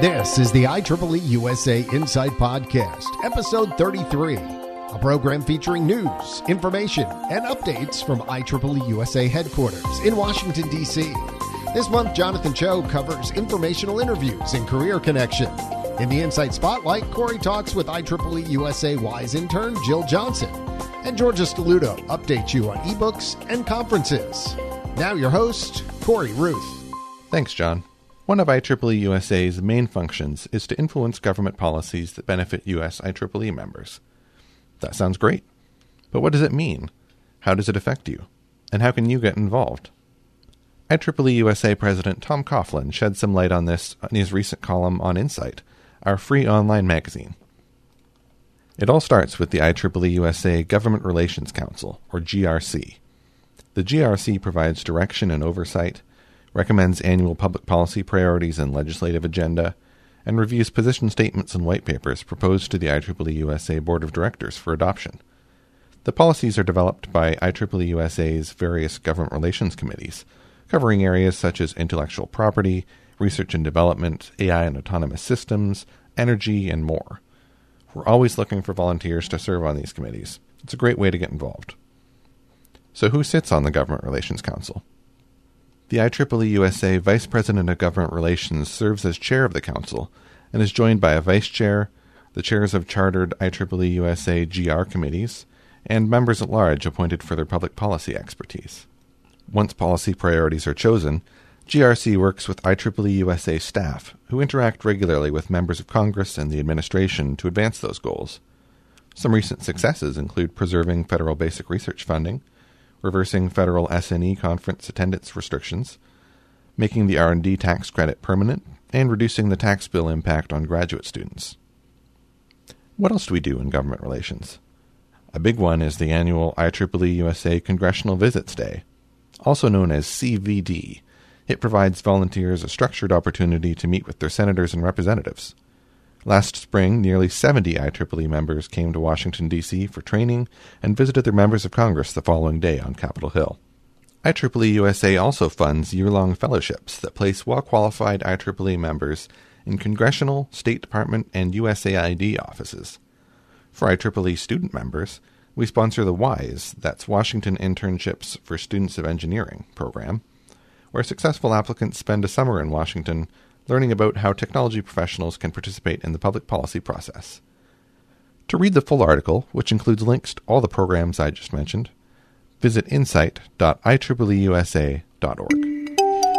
This is the IEEE USA Insight Podcast, episode 33, a program featuring news, information, and updates from IEEE USA headquarters in Washington, D.C. This month, Jonathan Cho covers informational interviews and career connection. In the Insight Spotlight, Corey talks with IEEE USA Wise intern Jill Johnson. And Georgia Stelluto updates you on ebooks and conferences. Now, your host, Corey Ruth. Thanks, John. One of IEEE USA's main functions is to influence government policies that benefit US IEEE members. That sounds great. But what does it mean? How does it affect you? And how can you get involved? IEEE USA President Tom Coughlin shed some light on this in his recent column on Insight, our free online magazine. It all starts with the IEEE USA Government Relations Council, or GRC. The GRC provides direction and oversight recommends annual public policy priorities and legislative agenda, and reviews position statements and white papers proposed to the IEEE USA Board of Directors for adoption. The policies are developed by IEEE USA's various government relations committees, covering areas such as intellectual property, research and development, AI and autonomous systems, energy, and more. We're always looking for volunteers to serve on these committees. It's a great way to get involved. So, who sits on the Government Relations Council? The IEEE USA Vice President of Government Relations serves as chair of the council and is joined by a vice chair, the chairs of chartered IEEE USA GR committees, and members at large appointed for their public policy expertise. Once policy priorities are chosen, GRC works with IEEE USA staff, who interact regularly with members of Congress and the administration to advance those goals. Some recent successes include preserving federal basic research funding, reversing federal S&E conference attendance restrictions, making the R&D tax credit permanent, and reducing the tax bill impact on graduate students. What else do we do in government relations? A big one is the annual IEEE USA Congressional Visits Day, also known as CVD. It provides volunteers a structured opportunity to meet with their senators and representatives. Last spring, nearly 70 IEEE members came to Washington, D.C. for training and visited their members of Congress the following day on Capitol Hill. IEEE USA also funds year long fellowships that place well qualified IEEE members in congressional, State Department, and USAID offices. For IEEE student members, we sponsor the WISE, that's Washington Internships for Students of Engineering program, where successful applicants spend a summer in Washington learning about how technology professionals can participate in the public policy process. To read the full article, which includes links to all the programs I just mentioned, visit insight.ieeeusa.org.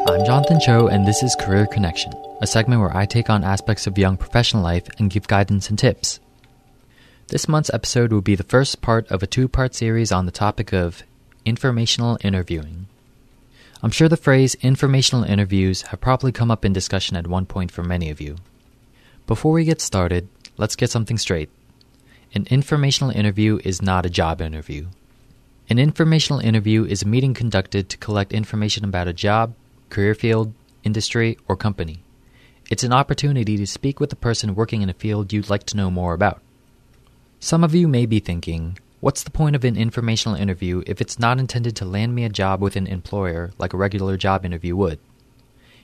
I'm Jonathan Cho, and this is Career Connection, a segment where I take on aspects of young professional life and give guidance and tips. This month's episode will be the first part of a two part series on the topic of informational interviewing. I'm sure the phrase informational interviews have probably come up in discussion at one point for many of you. Before we get started, let's get something straight. An informational interview is not a job interview. An informational interview is a meeting conducted to collect information about a job, career field, industry, or company. It's an opportunity to speak with a person working in a field you'd like to know more about. Some of you may be thinking, What's the point of an informational interview if it's not intended to land me a job with an employer like a regular job interview would?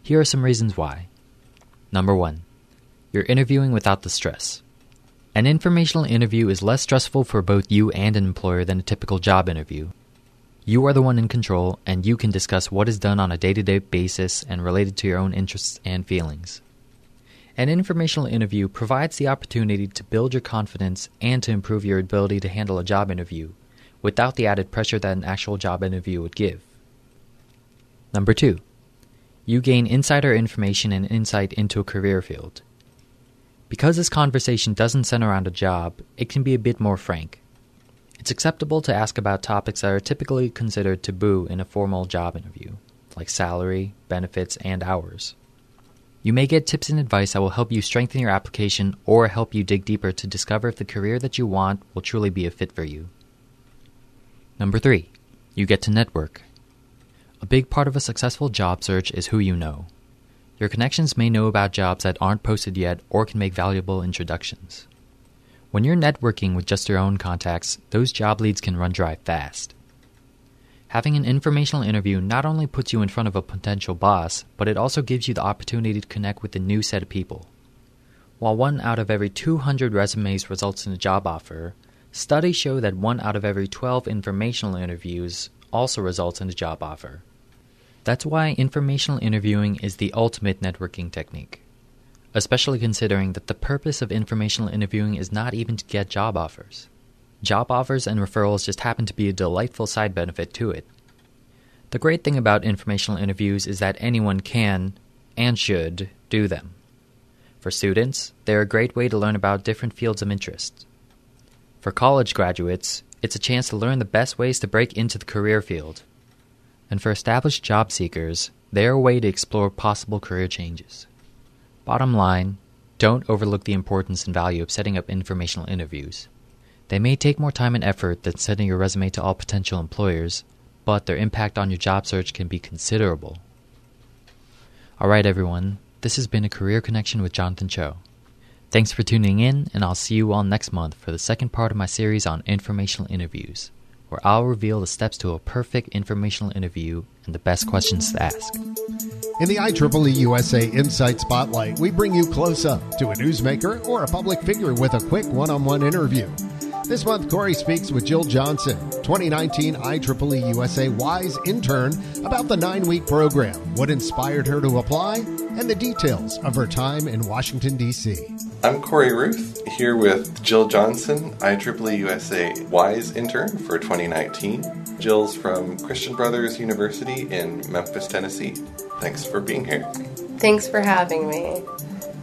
Here are some reasons why. Number one, you're interviewing without the stress. An informational interview is less stressful for both you and an employer than a typical job interview. You are the one in control, and you can discuss what is done on a day to day basis and related to your own interests and feelings. An informational interview provides the opportunity to build your confidence and to improve your ability to handle a job interview without the added pressure that an actual job interview would give. Number two, you gain insider information and insight into a career field. Because this conversation doesn't center around a job, it can be a bit more frank. It's acceptable to ask about topics that are typically considered taboo in a formal job interview, like salary, benefits, and hours. You may get tips and advice that will help you strengthen your application or help you dig deeper to discover if the career that you want will truly be a fit for you. Number three, you get to network. A big part of a successful job search is who you know. Your connections may know about jobs that aren't posted yet or can make valuable introductions. When you're networking with just your own contacts, those job leads can run dry fast. Having an informational interview not only puts you in front of a potential boss, but it also gives you the opportunity to connect with a new set of people. While one out of every 200 resumes results in a job offer, studies show that one out of every 12 informational interviews also results in a job offer. That's why informational interviewing is the ultimate networking technique, especially considering that the purpose of informational interviewing is not even to get job offers. Job offers and referrals just happen to be a delightful side benefit to it. The great thing about informational interviews is that anyone can and should do them. For students, they're a great way to learn about different fields of interest. For college graduates, it's a chance to learn the best ways to break into the career field. And for established job seekers, they're a way to explore possible career changes. Bottom line, don't overlook the importance and value of setting up informational interviews. They may take more time and effort than sending your resume to all potential employers, but their impact on your job search can be considerable. Alright, everyone, this has been a Career Connection with Jonathan Cho. Thanks for tuning in, and I'll see you all next month for the second part of my series on informational interviews, where I'll reveal the steps to a perfect informational interview and the best questions to ask. In the IEEE USA Insight Spotlight, we bring you close up to a newsmaker or a public figure with a quick one on one interview. This month, Corey speaks with Jill Johnson, 2019 IEEE USA WISE intern, about the nine week program, what inspired her to apply, and the details of her time in Washington, D.C. I'm Corey Ruth, here with Jill Johnson, IEEE USA WISE intern for 2019. Jill's from Christian Brothers University in Memphis, Tennessee. Thanks for being here. Thanks for having me.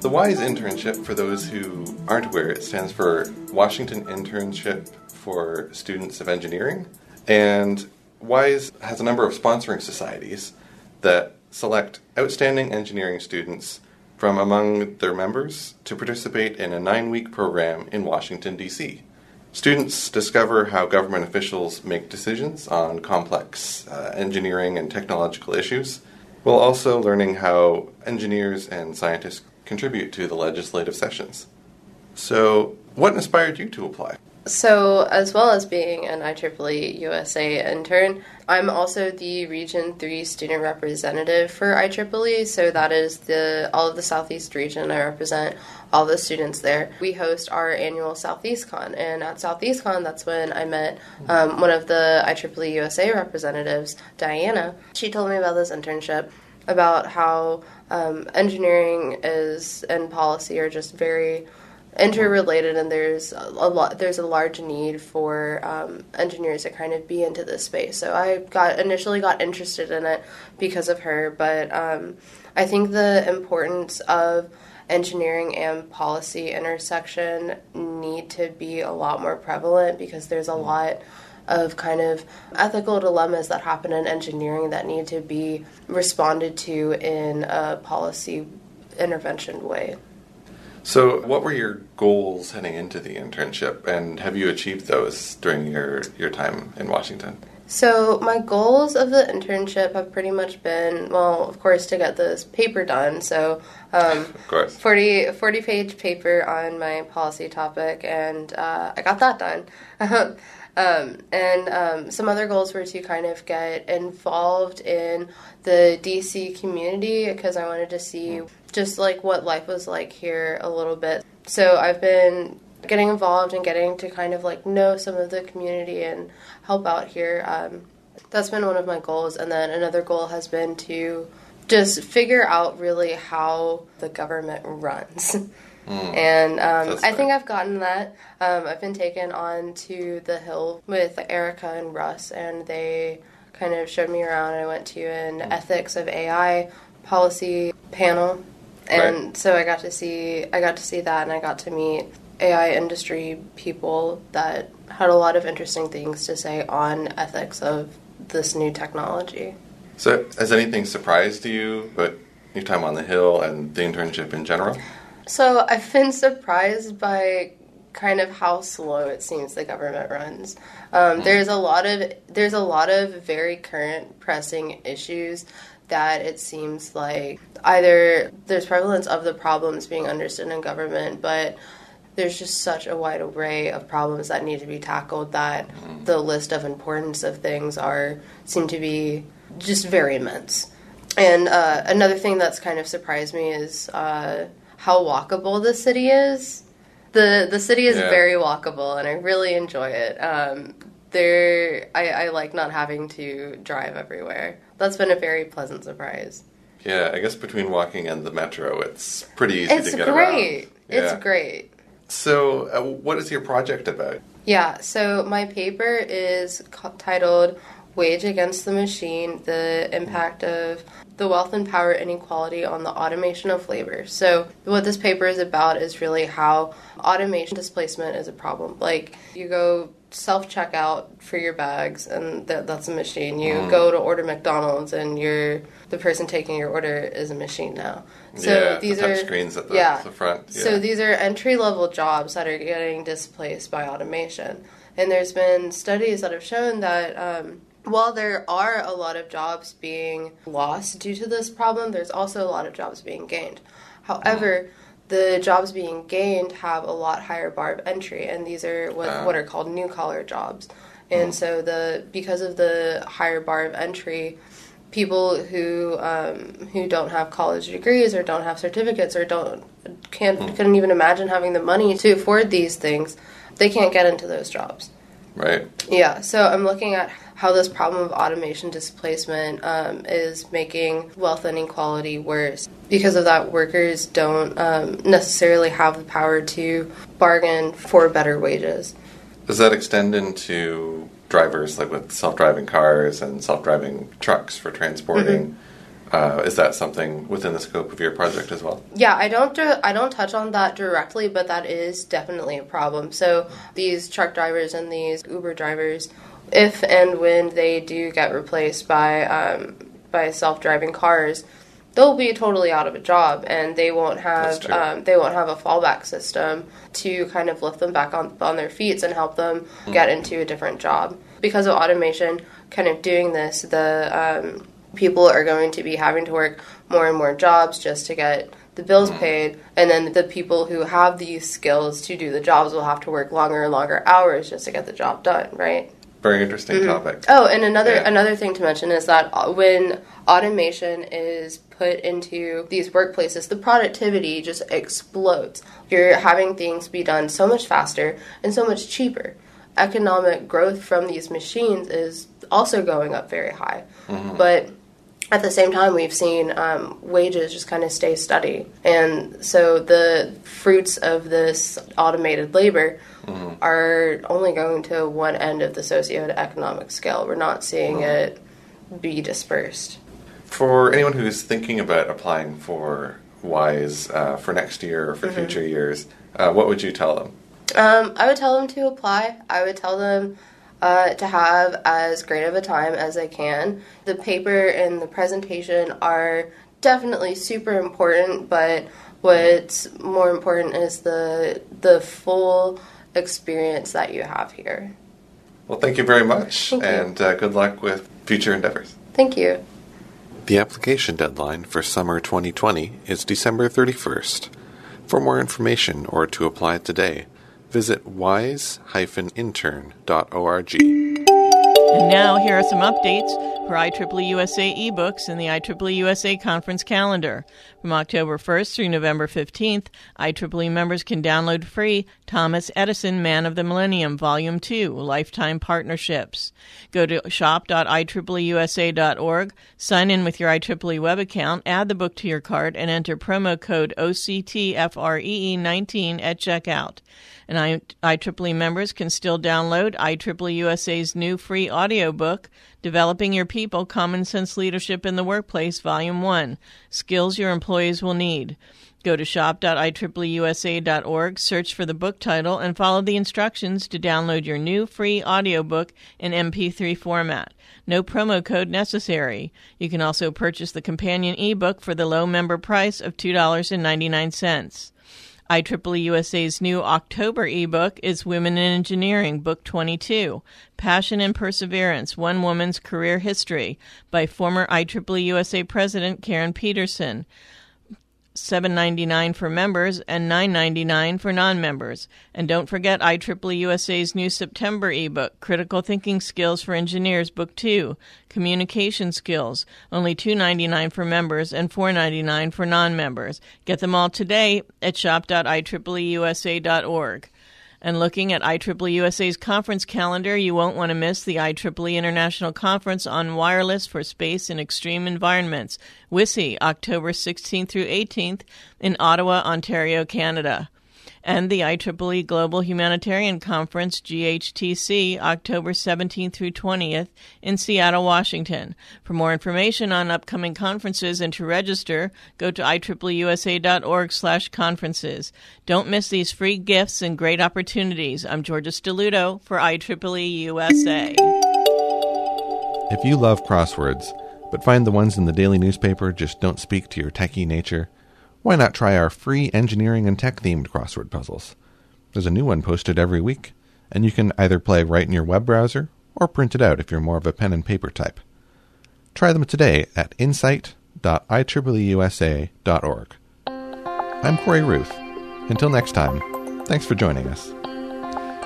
The WISE internship, for those who aren't aware, it stands for Washington Internship for Students of Engineering. And WISE has a number of sponsoring societies that select outstanding engineering students from among their members to participate in a nine week program in Washington, D.C. Students discover how government officials make decisions on complex uh, engineering and technological issues, while also learning how engineers and scientists contribute to the legislative sessions. So, what inspired you to apply? So, as well as being an IEEE USA intern, I'm also the Region 3 student representative for IEEE. So, that is the all of the Southeast region. I represent all the students there. We host our annual Southeast Con, and at Southeast Con, that's when I met um, one of the IEEE USA representatives, Diana. She told me about this internship, about how um, engineering is and policy are just very interrelated and there's a lot there's a large need for um, engineers to kind of be into this space. So i got initially got interested in it because of her but um, i think the importance of engineering and policy intersection need to be a lot more prevalent because there's a lot of kind of ethical dilemmas that happen in engineering that need to be responded to in a policy intervention way. So, what were your goals heading into the internship, and have you achieved those during your, your time in Washington? So, my goals of the internship have pretty much been well, of course, to get this paper done. So, um, of course. 40, 40 page paper on my policy topic, and uh, I got that done. Um, and um, some other goals were to kind of get involved in the DC community because I wanted to see just like what life was like here a little bit. So I've been getting involved and getting to kind of like know some of the community and help out here. Um, that's been one of my goals. And then another goal has been to just figure out really how the government runs. Mm. And um, I think I've gotten that. Um, I've been taken on to the Hill with Erica and Russ, and they kind of showed me around. I went to an mm. ethics of AI policy panel, and right. so I got to see I got to see that, and I got to meet AI industry people that had a lot of interesting things to say on ethics of this new technology. So, has anything surprised you, but your time on the Hill and the internship in general? So I've been surprised by kind of how slow it seems the government runs. Um, hmm. there's a lot of there's a lot of very current pressing issues that it seems like either there's prevalence of the problems being understood in government, but there's just such a wide array of problems that need to be tackled that hmm. the list of importance of things are seem to be just very immense. And uh, another thing that's kind of surprised me is uh, how walkable the city is. The the city is Yeah. very walkable, and I really enjoy it. Um, there, I, I like not having to drive everywhere. That's been a very pleasant surprise. Yeah, I guess between walking and the metro, it's pretty easy It's to get great. around. Yeah. It's great. So, uh, what is your project about? Yeah, so my paper is co- titled Wage Against the Machine The Impact of the Wealth and Power Inequality on the Automation of Labor. So, what this paper is about is really how automation displacement is a problem. Like, you go self checkout for your bags, and that, that's a machine. You go to order McDonald's, and you're the person taking your order is a machine now. So yeah, these the are screens at the, yeah. the front. Yeah. So these are entry level jobs that are getting displaced by automation. And there's been studies that have shown that um, while there are a lot of jobs being lost due to this problem, there's also a lot of jobs being gained. However, the jobs being gained have a lot higher bar of entry, and these are what, Ah. what are called new collar jobs. And so the because of the higher bar of entry, people who um, who don't have college degrees or don't have certificates or don't can't couldn't even imagine having the money to afford these things, they can't get into those jobs. right. Yeah, so I'm looking at how this problem of automation displacement um, is making wealth inequality worse. Because of that, workers don't um, necessarily have the power to bargain for better wages. Does that extend into drivers, like with self-driving cars and self-driving trucks for transporting? Uh, is that something within the scope of your project as well? Yeah, I don't do, I don't touch on that directly, but that is definitely a problem. So these truck drivers and these Uber drivers, if and when they do get replaced by um, by self driving cars, they'll be totally out of a job, and they won't have um, they won't have a fallback system to kind of lift them back on on their feet and help them Hmm. get into a different job. Because of automation, kind of doing this, the um, people are going to be having to work more and more jobs just to get the bills paid, and then the people who have these skills to do the jobs will have to work longer and longer hours just to get the job done, right? Very interesting topic. Oh, and another Yeah. another thing to mention is that when automation is put into these workplaces, the productivity just explodes. You're having things be done so much faster and so much cheaper. Economic growth from these machines is also going up very high, but at the same time, we've seen um, wages just kind of stay steady. And so the fruits of this automated labor are only going to one end of the socioeconomic scale. We're not seeing it be dispersed. For anyone who's thinking about applying for WISE uh, for next year or for Mm-hmm. future years, uh, what would you tell them? Um, I would tell them to apply. I would tell them uh, to have as great of a time as they can. The paper and the presentation are definitely super important, but what's more important is the the full experience that you have here. Well, thank you very much, Thank and uh, good luck with future endeavors. Thank you. The application deadline for summer 2020 is December 31st. For more information or to apply today, visit wise-intern.org. And now, here are some updates for IEEE USA ebooks and the IEEE USA conference calendar. From October 1st through November 15th, IEEE members can download free Thomas Edison Man of the Millennium Volume 2 Lifetime Partnerships. Go to shop.ieeeusa.org, sign in with your IEEE web account, add the book to your cart, and enter promo code OCTFREE19 E at checkout. And IEEE members can still download IEEE USA's new free audiobook, Developing Your People Common Sense Leadership in the Workplace, Volume 1 Skills Your Employees Will Need. Go to shop.ieeeusa.org, search for the book title, and follow the instructions to download your new free audiobook in MP3 format. No promo code necessary. You can also purchase the companion ebook for the low member price of $2.99. IEEE USA's new October ebook is Women in Engineering, Book 22 Passion and Perseverance One Woman's Career History by former IEEE USA President Karen Pedersen. $7.99 for members and $9.99 for non-members. And don't forget IEEE USA's new September ebook, Critical Thinking Skills for Engineers, Book 2, Communication Skills, only $2.99 for members and $4.99 for non-members. Get them all today at shop.ieeeusa.org. And looking at IEEE USA's conference calendar, you won't want to miss the IEEE International Conference on Wireless for Space in Extreme Environments, WISE, October 16th through 18th in Ottawa, Ontario, Canada and the IEEE Global Humanitarian Conference, GHTC, October 17th through 20th in Seattle, Washington. For more information on upcoming conferences and to register, go to IEEEUSA.org slash conferences. Don't miss these free gifts and great opportunities. I'm Georgia Stelluto for IEEE USA. If you love crosswords, but find the ones in the daily newspaper just don't speak to your techie nature, why not try our free engineering and tech themed crossword puzzles? There's a new one posted every week, and you can either play right in your web browser or print it out if you're more of a pen and paper type. Try them today at insight.ieeeusa.org. I'm Corey Ruth. Until next time, thanks for joining us.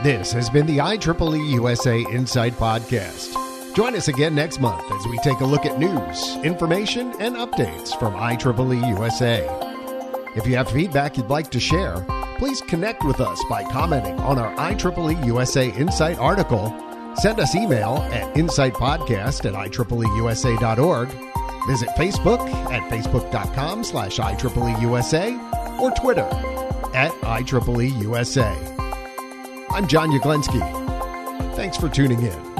This has been the IEEE USA Insight Podcast. Join us again next month as we take a look at news, information, and updates from IEEE USA. If you have feedback you'd like to share, please connect with us by commenting on our IEEE USA Insight article. Send us email at insightpodcast at IEEEUSA.org. Visit Facebook at facebook.com slash IEEEUSA or Twitter at IEEEUSA. I'm John Yaglenski. Thanks for tuning in.